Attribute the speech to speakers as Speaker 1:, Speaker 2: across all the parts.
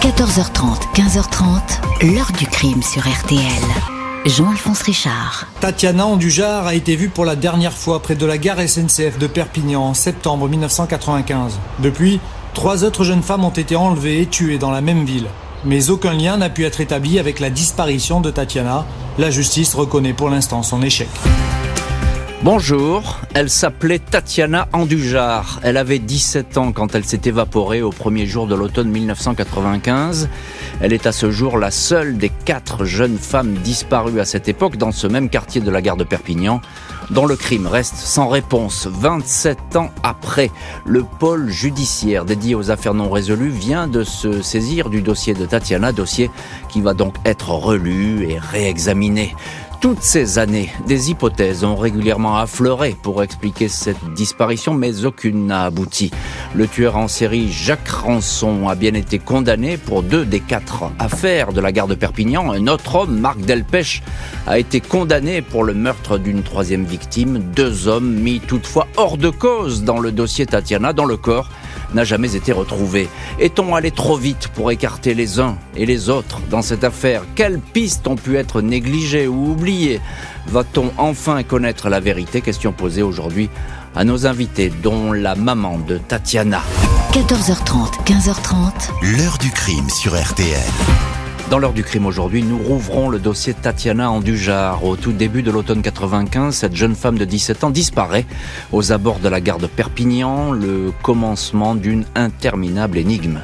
Speaker 1: 14h30, 15h30, l'heure du crime sur RTL. Jean-Alphonse Richard.
Speaker 2: Tatiana Andujar a été vue pour la dernière fois près de la gare SNCF de Perpignan en septembre 1995. Depuis, trois autres jeunes femmes ont été enlevées et tuées dans la même ville. Mais aucun lien n'a pu être établi avec la disparition de Tatiana. La justice reconnaît pour l'instant son échec.
Speaker 3: Bonjour, elle s'appelait Tatiana Andujar. Elle avait 17 ans quand elle s'est évaporée au premier jour de l'automne 1995. Elle est à ce jour la seule des quatre jeunes femmes disparues à cette époque dans ce même quartier de la gare de Perpignan, dont le crime reste sans réponse 27 ans après. Le pôle judiciaire dédié aux affaires non résolues vient de se saisir du dossier de Tatiana, dossier qui va donc être relu et réexaminé. Toutes ces années, des hypothèses ont régulièrement affleuré pour expliquer cette disparition, mais aucune n'a abouti. Le tueur en série Jacques Rançon a bien été condamné pour deux des quatre affaires de la gare de Perpignan. Un autre homme, Marc Delpech, a été condamné pour le meurtre d'une troisième victime. Deux hommes mis toutefois hors de cause dans le dossier Tatiana, dans le corps n'a jamais été retrouvé. Est-on allé trop vite pour écarter les uns et les autres dans cette affaire? Quelles pistes ont pu être négligées ou oubliées? Va-t-on enfin connaître la vérité? Question posée aujourd'hui à nos invités, dont la maman de Tatiana.
Speaker 1: 14h30, 15h30.
Speaker 4: L'heure du crime sur RTL.
Speaker 3: Dans l'heure du crime aujourd'hui, nous rouvrons le dossier Tatiana Andujar. Au tout début de l'automne 95, cette jeune femme de 17 ans disparaît aux abords de la gare de Perpignan, le commencement d'une interminable énigme.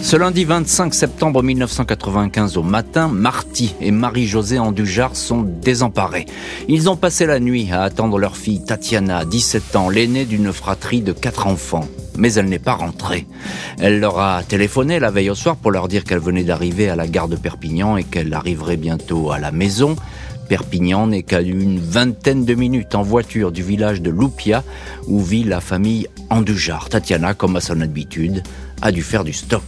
Speaker 3: Ce lundi 25 septembre 1995 au matin, Marty et Marie-Josée Andujar sont désemparés. Ils ont passé la nuit à attendre leur fille Tatiana, 17 ans, l'aînée d'une fratrie de quatre enfants. Mais elle n'est pas rentrée. Elle leur a téléphoné la veille au soir pour leur dire qu'elle venait d'arriver à la gare de Perpignan et qu'elle arriverait bientôt à la maison. Perpignan n'est qu'à une vingtaine de minutes en voiture du village de Loupia où vit la famille Andujar. Tatiana, comme à son habitude, a dû faire du stop.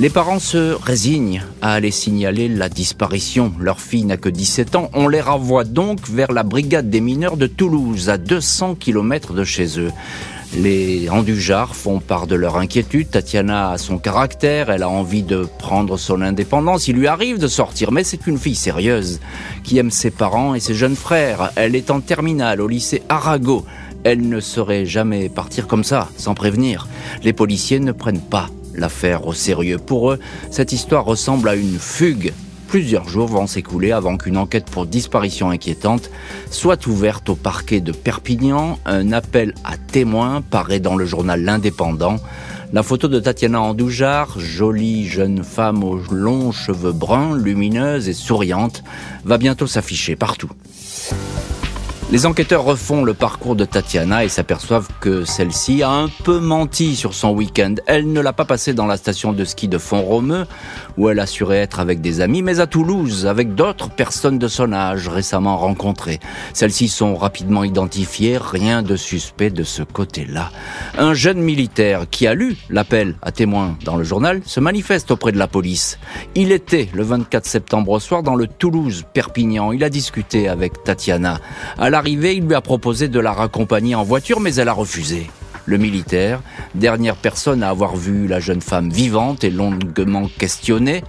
Speaker 3: Les parents se résignent à aller signaler la disparition. Leur fille n'a que 17 ans. On les renvoie donc vers la brigade des mineurs de Toulouse, à 200 km de chez eux. Les Andujar font part de leur inquiétude. Tatiana a son caractère, elle a envie de prendre son indépendance. Il lui arrive de sortir, mais c'est une fille sérieuse qui aime ses parents et ses jeunes frères. Elle est en terminale au lycée Arago. Elle ne saurait jamais partir comme ça, sans prévenir. Les policiers ne prennent pas l'affaire au sérieux. Pour eux, cette histoire ressemble à une fugue. Plusieurs jours vont s'écouler avant qu'une enquête pour disparition inquiétante soit ouverte au parquet de Perpignan. Un appel à témoins paraît dans le journal L'Indépendant. La photo de Tatiana Andoujar, jolie jeune femme aux longs cheveux bruns, lumineuse et souriante, va bientôt s'afficher partout. Les enquêteurs refont le parcours de Tatiana et s'aperçoivent que celle-ci a un peu menti sur son week-end. Elle ne l'a pas passé dans la station de ski de Font-Romeu, où elle assurait être avec des amis, mais à Toulouse, avec d'autres personnes de son âge récemment rencontrées. Celles-ci sont rapidement identifiées, rien de suspect de ce côté-là. Un jeune militaire qui a lu l'appel à témoins dans le journal se manifeste auprès de la police. Il était le 24 septembre au soir dans le Toulouse-Perpignan. Il a discuté avec Tatiana. À l'arrivée, il lui a proposé de la raccompagner en voiture, mais elle a refusé. Le militaire, dernière personne à avoir vu la jeune femme vivante et longuement questionnée,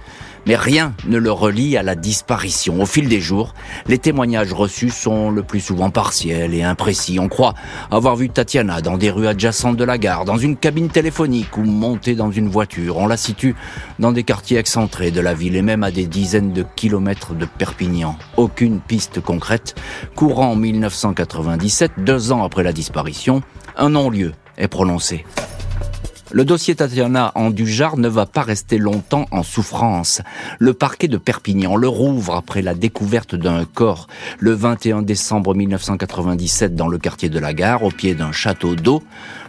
Speaker 3: mais rien ne le relie à la disparition. Au fil des jours, les témoignages reçus sont le plus souvent partiels et imprécis. On croit avoir vu Tatiana dans des rues adjacentes de la gare, dans une cabine téléphonique ou montée dans une voiture. On la situe dans des quartiers excentrés de la ville et même à des dizaines de kilomètres de Perpignan. Aucune piste concrète. Courant en 1997, deux ans après la disparition, un non-lieu est prononcé. Le dossier Tatiana en Dujar ne va pas rester longtemps en souffrance. Le parquet de Perpignan le rouvre après la découverte d'un corps le 21 décembre 1997 dans le quartier de la gare, au pied d'un château d'eau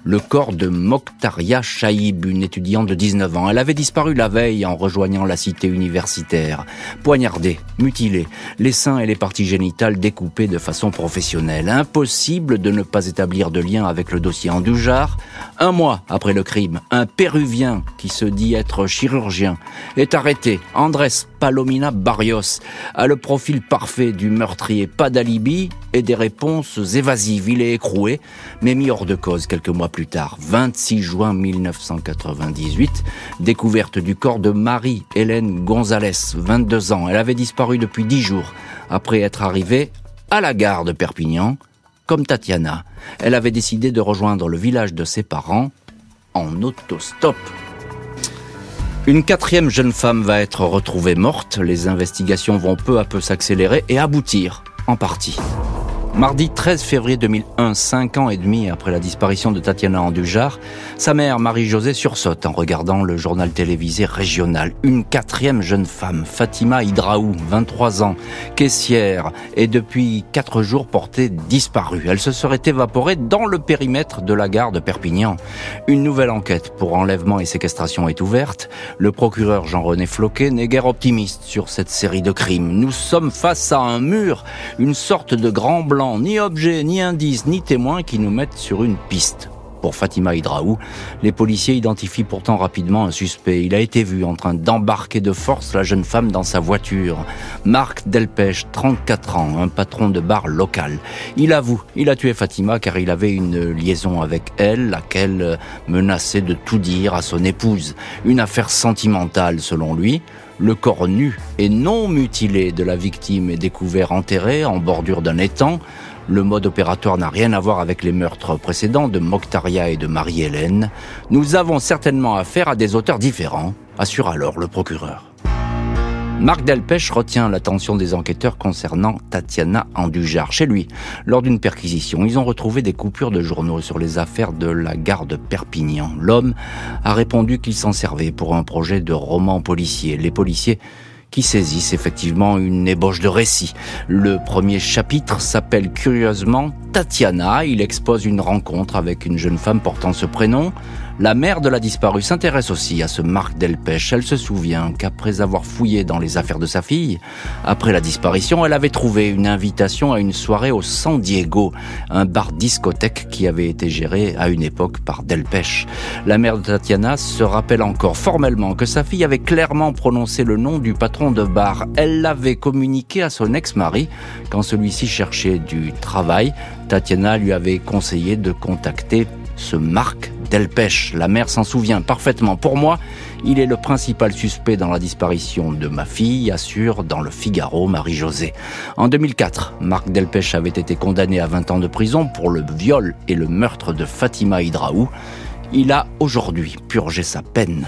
Speaker 3: le corps de Mokhtaria Chaïb, une étudiante de 19 ans. Elle avait disparu la veille en rejoignant la cité universitaire. Poignardée, mutilée, les seins et les parties génitales découpées de façon professionnelle. Impossible de ne pas établir de lien avec le dossier Andujar. Un mois après le crime, un Péruvien qui se dit être chirurgien est arrêté. Andrés Palomina Barrios a le profil parfait du meurtrier. Pas d'alibi et des réponses évasives. Il est écroué, mais mis hors de cause quelques mois plus tard, 26 juin 1998, découverte du corps de Marie-Hélène Gonzalez, 22 ans. Elle avait disparu depuis 10 jours après être arrivée à la gare de Perpignan. Comme Tatiana, elle avait décidé de rejoindre le village de ses parents en autostop. Une quatrième jeune femme va être retrouvée morte. Les investigations vont peu à peu s'accélérer et aboutir en partie. Mardi 13 février 2001, cinq ans et demi après la disparition de Tatiana Andujar, sa mère Marie-Josée sursaute en regardant le journal télévisé régional. Une quatrième jeune femme, Fatima Hydraou, 23 ans, caissière, est depuis quatre jours portée disparue. Elle se serait évaporée dans le périmètre de la gare de Perpignan. Une nouvelle enquête pour enlèvement et séquestration est ouverte. Le procureur Jean-René Floquet n'est guère optimiste sur cette série de crimes. Nous sommes face à un mur, une sorte de grand blanc ni objet, ni indice, ni témoin qui nous mettent sur une piste. Pour Fatima Hydraou, les policiers identifient pourtant rapidement un suspect. Il a été vu en train d'embarquer de force la jeune femme dans sa voiture. Marc Delpech, 34 ans, un patron de bar local. Il avoue, il a tué Fatima car il avait une liaison avec elle, laquelle menaçait de tout dire à son épouse. Une affaire sentimentale selon lui. Le corps nu et non mutilé de la victime est découvert enterré en bordure d'un étang. Le mode opératoire n'a rien à voir avec les meurtres précédents de Moctaria et de Marie-Hélène. Nous avons certainement affaire à des auteurs différents, assure alors le procureur. Marc Delpech retient l'attention des enquêteurs concernant Tatiana Andujar. Chez lui, lors d'une perquisition, ils ont retrouvé des coupures de journaux sur les affaires de la gare de Perpignan. L'homme a répondu qu'il s'en servait pour un projet de roman policier. Les policiers qui saisissent effectivement une ébauche de récit. Le premier chapitre s'appelle curieusement Tatiana. Il expose une rencontre avec une jeune femme portant ce prénom. La mère de la disparue s'intéresse aussi à ce Marc Delpech. Elle se souvient qu'après avoir fouillé dans les affaires de sa fille, après la disparition, elle avait trouvé une invitation à une soirée au San Diego, un bar discothèque qui avait été géré à une époque par Delpech. La mère de Tatiana se rappelle encore formellement que sa fille avait clairement prononcé le nom du patron de bar. Elle l'avait communiqué à son ex-mari quand celui-ci cherchait du travail. Tatiana lui avait conseillé de contacter ce Marc Delpech. La mère s'en souvient parfaitement. Pour moi, il est le principal suspect dans la disparition de ma fille, assure dans le Figaro Marie-Josée. En 2004, Marc Delpech avait été condamné à 20 ans de prison pour le viol et le meurtre de Fatima Hydraou. Il a aujourd'hui purgé sa peine.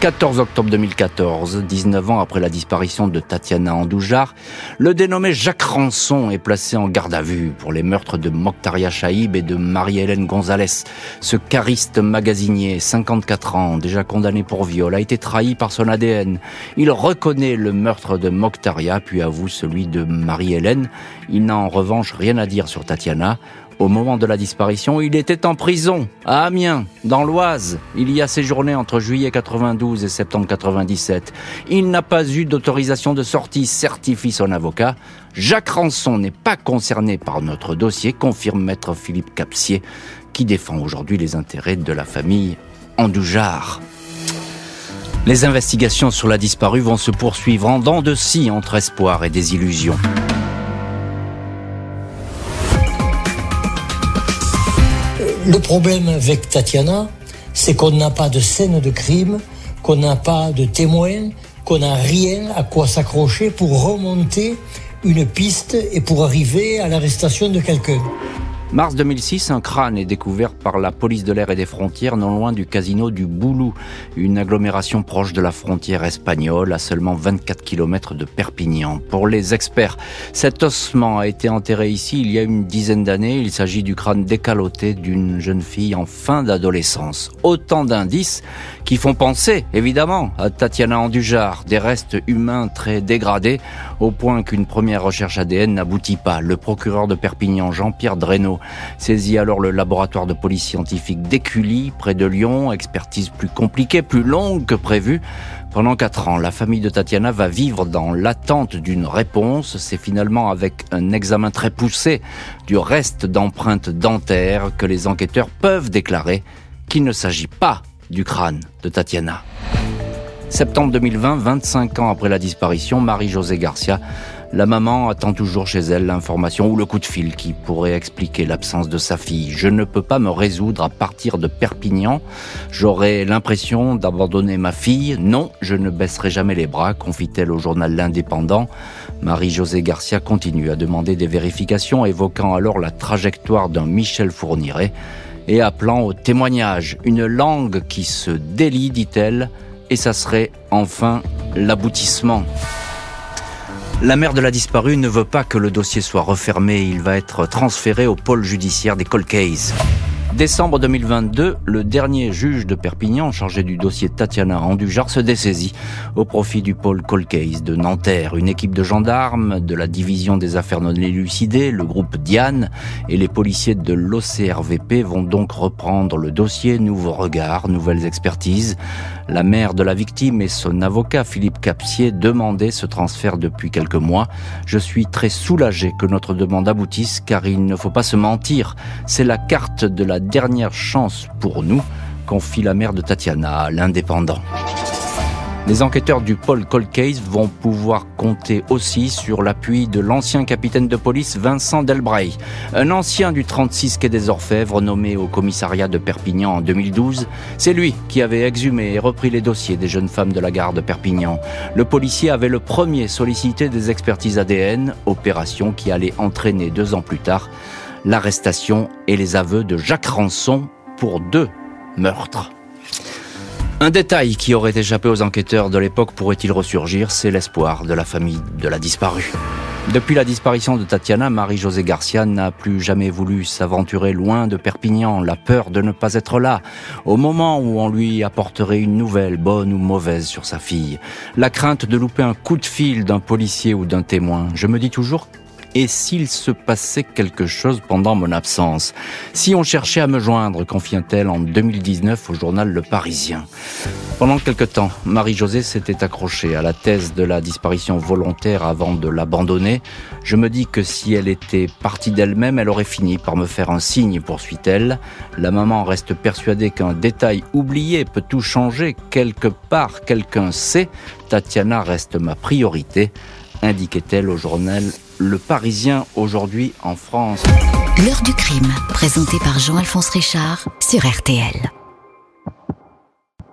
Speaker 3: 14 octobre 2014, 19 ans après la disparition de Tatiana Andoujar, le dénommé Jacques Ranson est placé en garde à vue pour les meurtres de Mokhtaria Chaïb et de Marie-Hélène Gonzalez. Ce chariste magasinier, 54 ans, déjà condamné pour viol, a été trahi par son ADN. Il reconnaît le meurtre de Mokhtaria, puis avoue celui de Marie-Hélène. Il n'a en revanche rien à dire sur Tatiana. Au moment de la disparition, il était en prison, à Amiens, dans l'Oise. Il y a séjourné entre juillet 92 et septembre 97. Il n'a pas eu d'autorisation de sortie, certifie son avocat. Jacques Ranson n'est pas concerné par notre dossier, confirme maître Philippe Capsier, qui défend aujourd'hui les intérêts de la famille Andoujar. Les investigations sur la disparue vont se poursuivre en dents de scie entre espoir et désillusion.
Speaker 5: Le problème avec Tatiana, c'est qu'on n'a pas de scène de crime, qu'on n'a pas de témoins, qu'on n'a rien à quoi s'accrocher pour remonter une piste et pour arriver à l'arrestation de quelqu'un.
Speaker 3: Mars 2006, un crâne est découvert par la police de l'air et des frontières non loin du casino du Boulou, une agglomération proche de la frontière espagnole à seulement 24 km de Perpignan. Pour les experts, cet ossement a été enterré ici il y a une dizaine d'années. Il s'agit du crâne décaloté d'une jeune fille en fin d'adolescence. Autant d'indices qui font penser, évidemment, à Tatiana Andujar, des restes humains très dégradés, au point qu'une première recherche ADN n'aboutit pas. Le procureur de Perpignan, Jean-Pierre Dreno, saisit alors le laboratoire de police scientifique d'Écully, près de Lyon, expertise plus compliquée, plus longue que prévu. Pendant quatre ans, la famille de Tatiana va vivre dans l'attente d'une réponse. C'est finalement avec un examen très poussé du reste d'empreintes dentaires que les enquêteurs peuvent déclarer qu'il ne s'agit pas du crâne de Tatiana. Septembre 2020, 25 ans après la disparition, Marie-Josée Garcia la maman attend toujours chez elle l'information ou le coup de fil qui pourrait expliquer l'absence de sa fille. Je ne peux pas me résoudre à partir de Perpignan. J'aurais l'impression d'abandonner ma fille. Non, je ne baisserai jamais les bras, confie-t-elle au journal L'Indépendant. Marie-Josée Garcia continue à demander des vérifications, évoquant alors la trajectoire d'un Michel Fourniret et appelant au témoignage. Une langue qui se délie, dit-elle, et ça serait enfin l'aboutissement. La mère de la disparue ne veut pas que le dossier soit refermé. Il va être transféré au pôle judiciaire des cold Décembre 2022, le dernier juge de Perpignan chargé du dossier Tatiana Andujar se dessaisit au profit du pôle Colcase de Nanterre. Une équipe de gendarmes de la division des affaires non élucidées, le groupe Diane et les policiers de l'OCRVP vont donc reprendre le dossier. Nouveaux regards, nouvelles expertises. La mère de la victime et son avocat Philippe Capsier demandaient ce transfert depuis quelques mois. Je suis très soulagé que notre demande aboutisse car il ne faut pas se mentir. C'est la carte de la dernière chance pour nous, confie la mère de Tatiana à l'indépendant. Les enquêteurs du pôle Cold Case vont pouvoir compter aussi sur l'appui de l'ancien capitaine de police Vincent Delbray, un ancien du 36 quai des Orfèvres nommé au commissariat de Perpignan en 2012. C'est lui qui avait exhumé et repris les dossiers des jeunes femmes de la gare de Perpignan. Le policier avait le premier sollicité des expertises ADN, opération qui allait entraîner deux ans plus tard l'arrestation et les aveux de Jacques Ranson pour deux meurtres. Un détail qui aurait échappé aux enquêteurs de l'époque pourrait-il ressurgir, c'est l'espoir de la famille de la disparue. Depuis la disparition de Tatiana, Marie-Josée Garcia n'a plus jamais voulu s'aventurer loin de Perpignan, la peur de ne pas être là, au moment où on lui apporterait une nouvelle, bonne ou mauvaise, sur sa fille. La crainte de louper un coup de fil d'un policier ou d'un témoin. Je me dis toujours et s'il se passait quelque chose pendant mon absence. Si on cherchait à me joindre, confia-t-elle en 2019 au journal Le Parisien. Pendant quelque temps, Marie-Josée s'était accrochée à la thèse de la disparition volontaire avant de l'abandonner. Je me dis que si elle était partie d'elle-même, elle aurait fini par me faire un signe, poursuit-elle. La maman reste persuadée qu'un détail oublié peut tout changer. Quelque part, quelqu'un sait. Tatiana reste ma priorité indiquait-elle au journal Le Parisien aujourd'hui en France.
Speaker 1: L'heure du crime, présenté par Jean-Alphonse Richard sur RTL.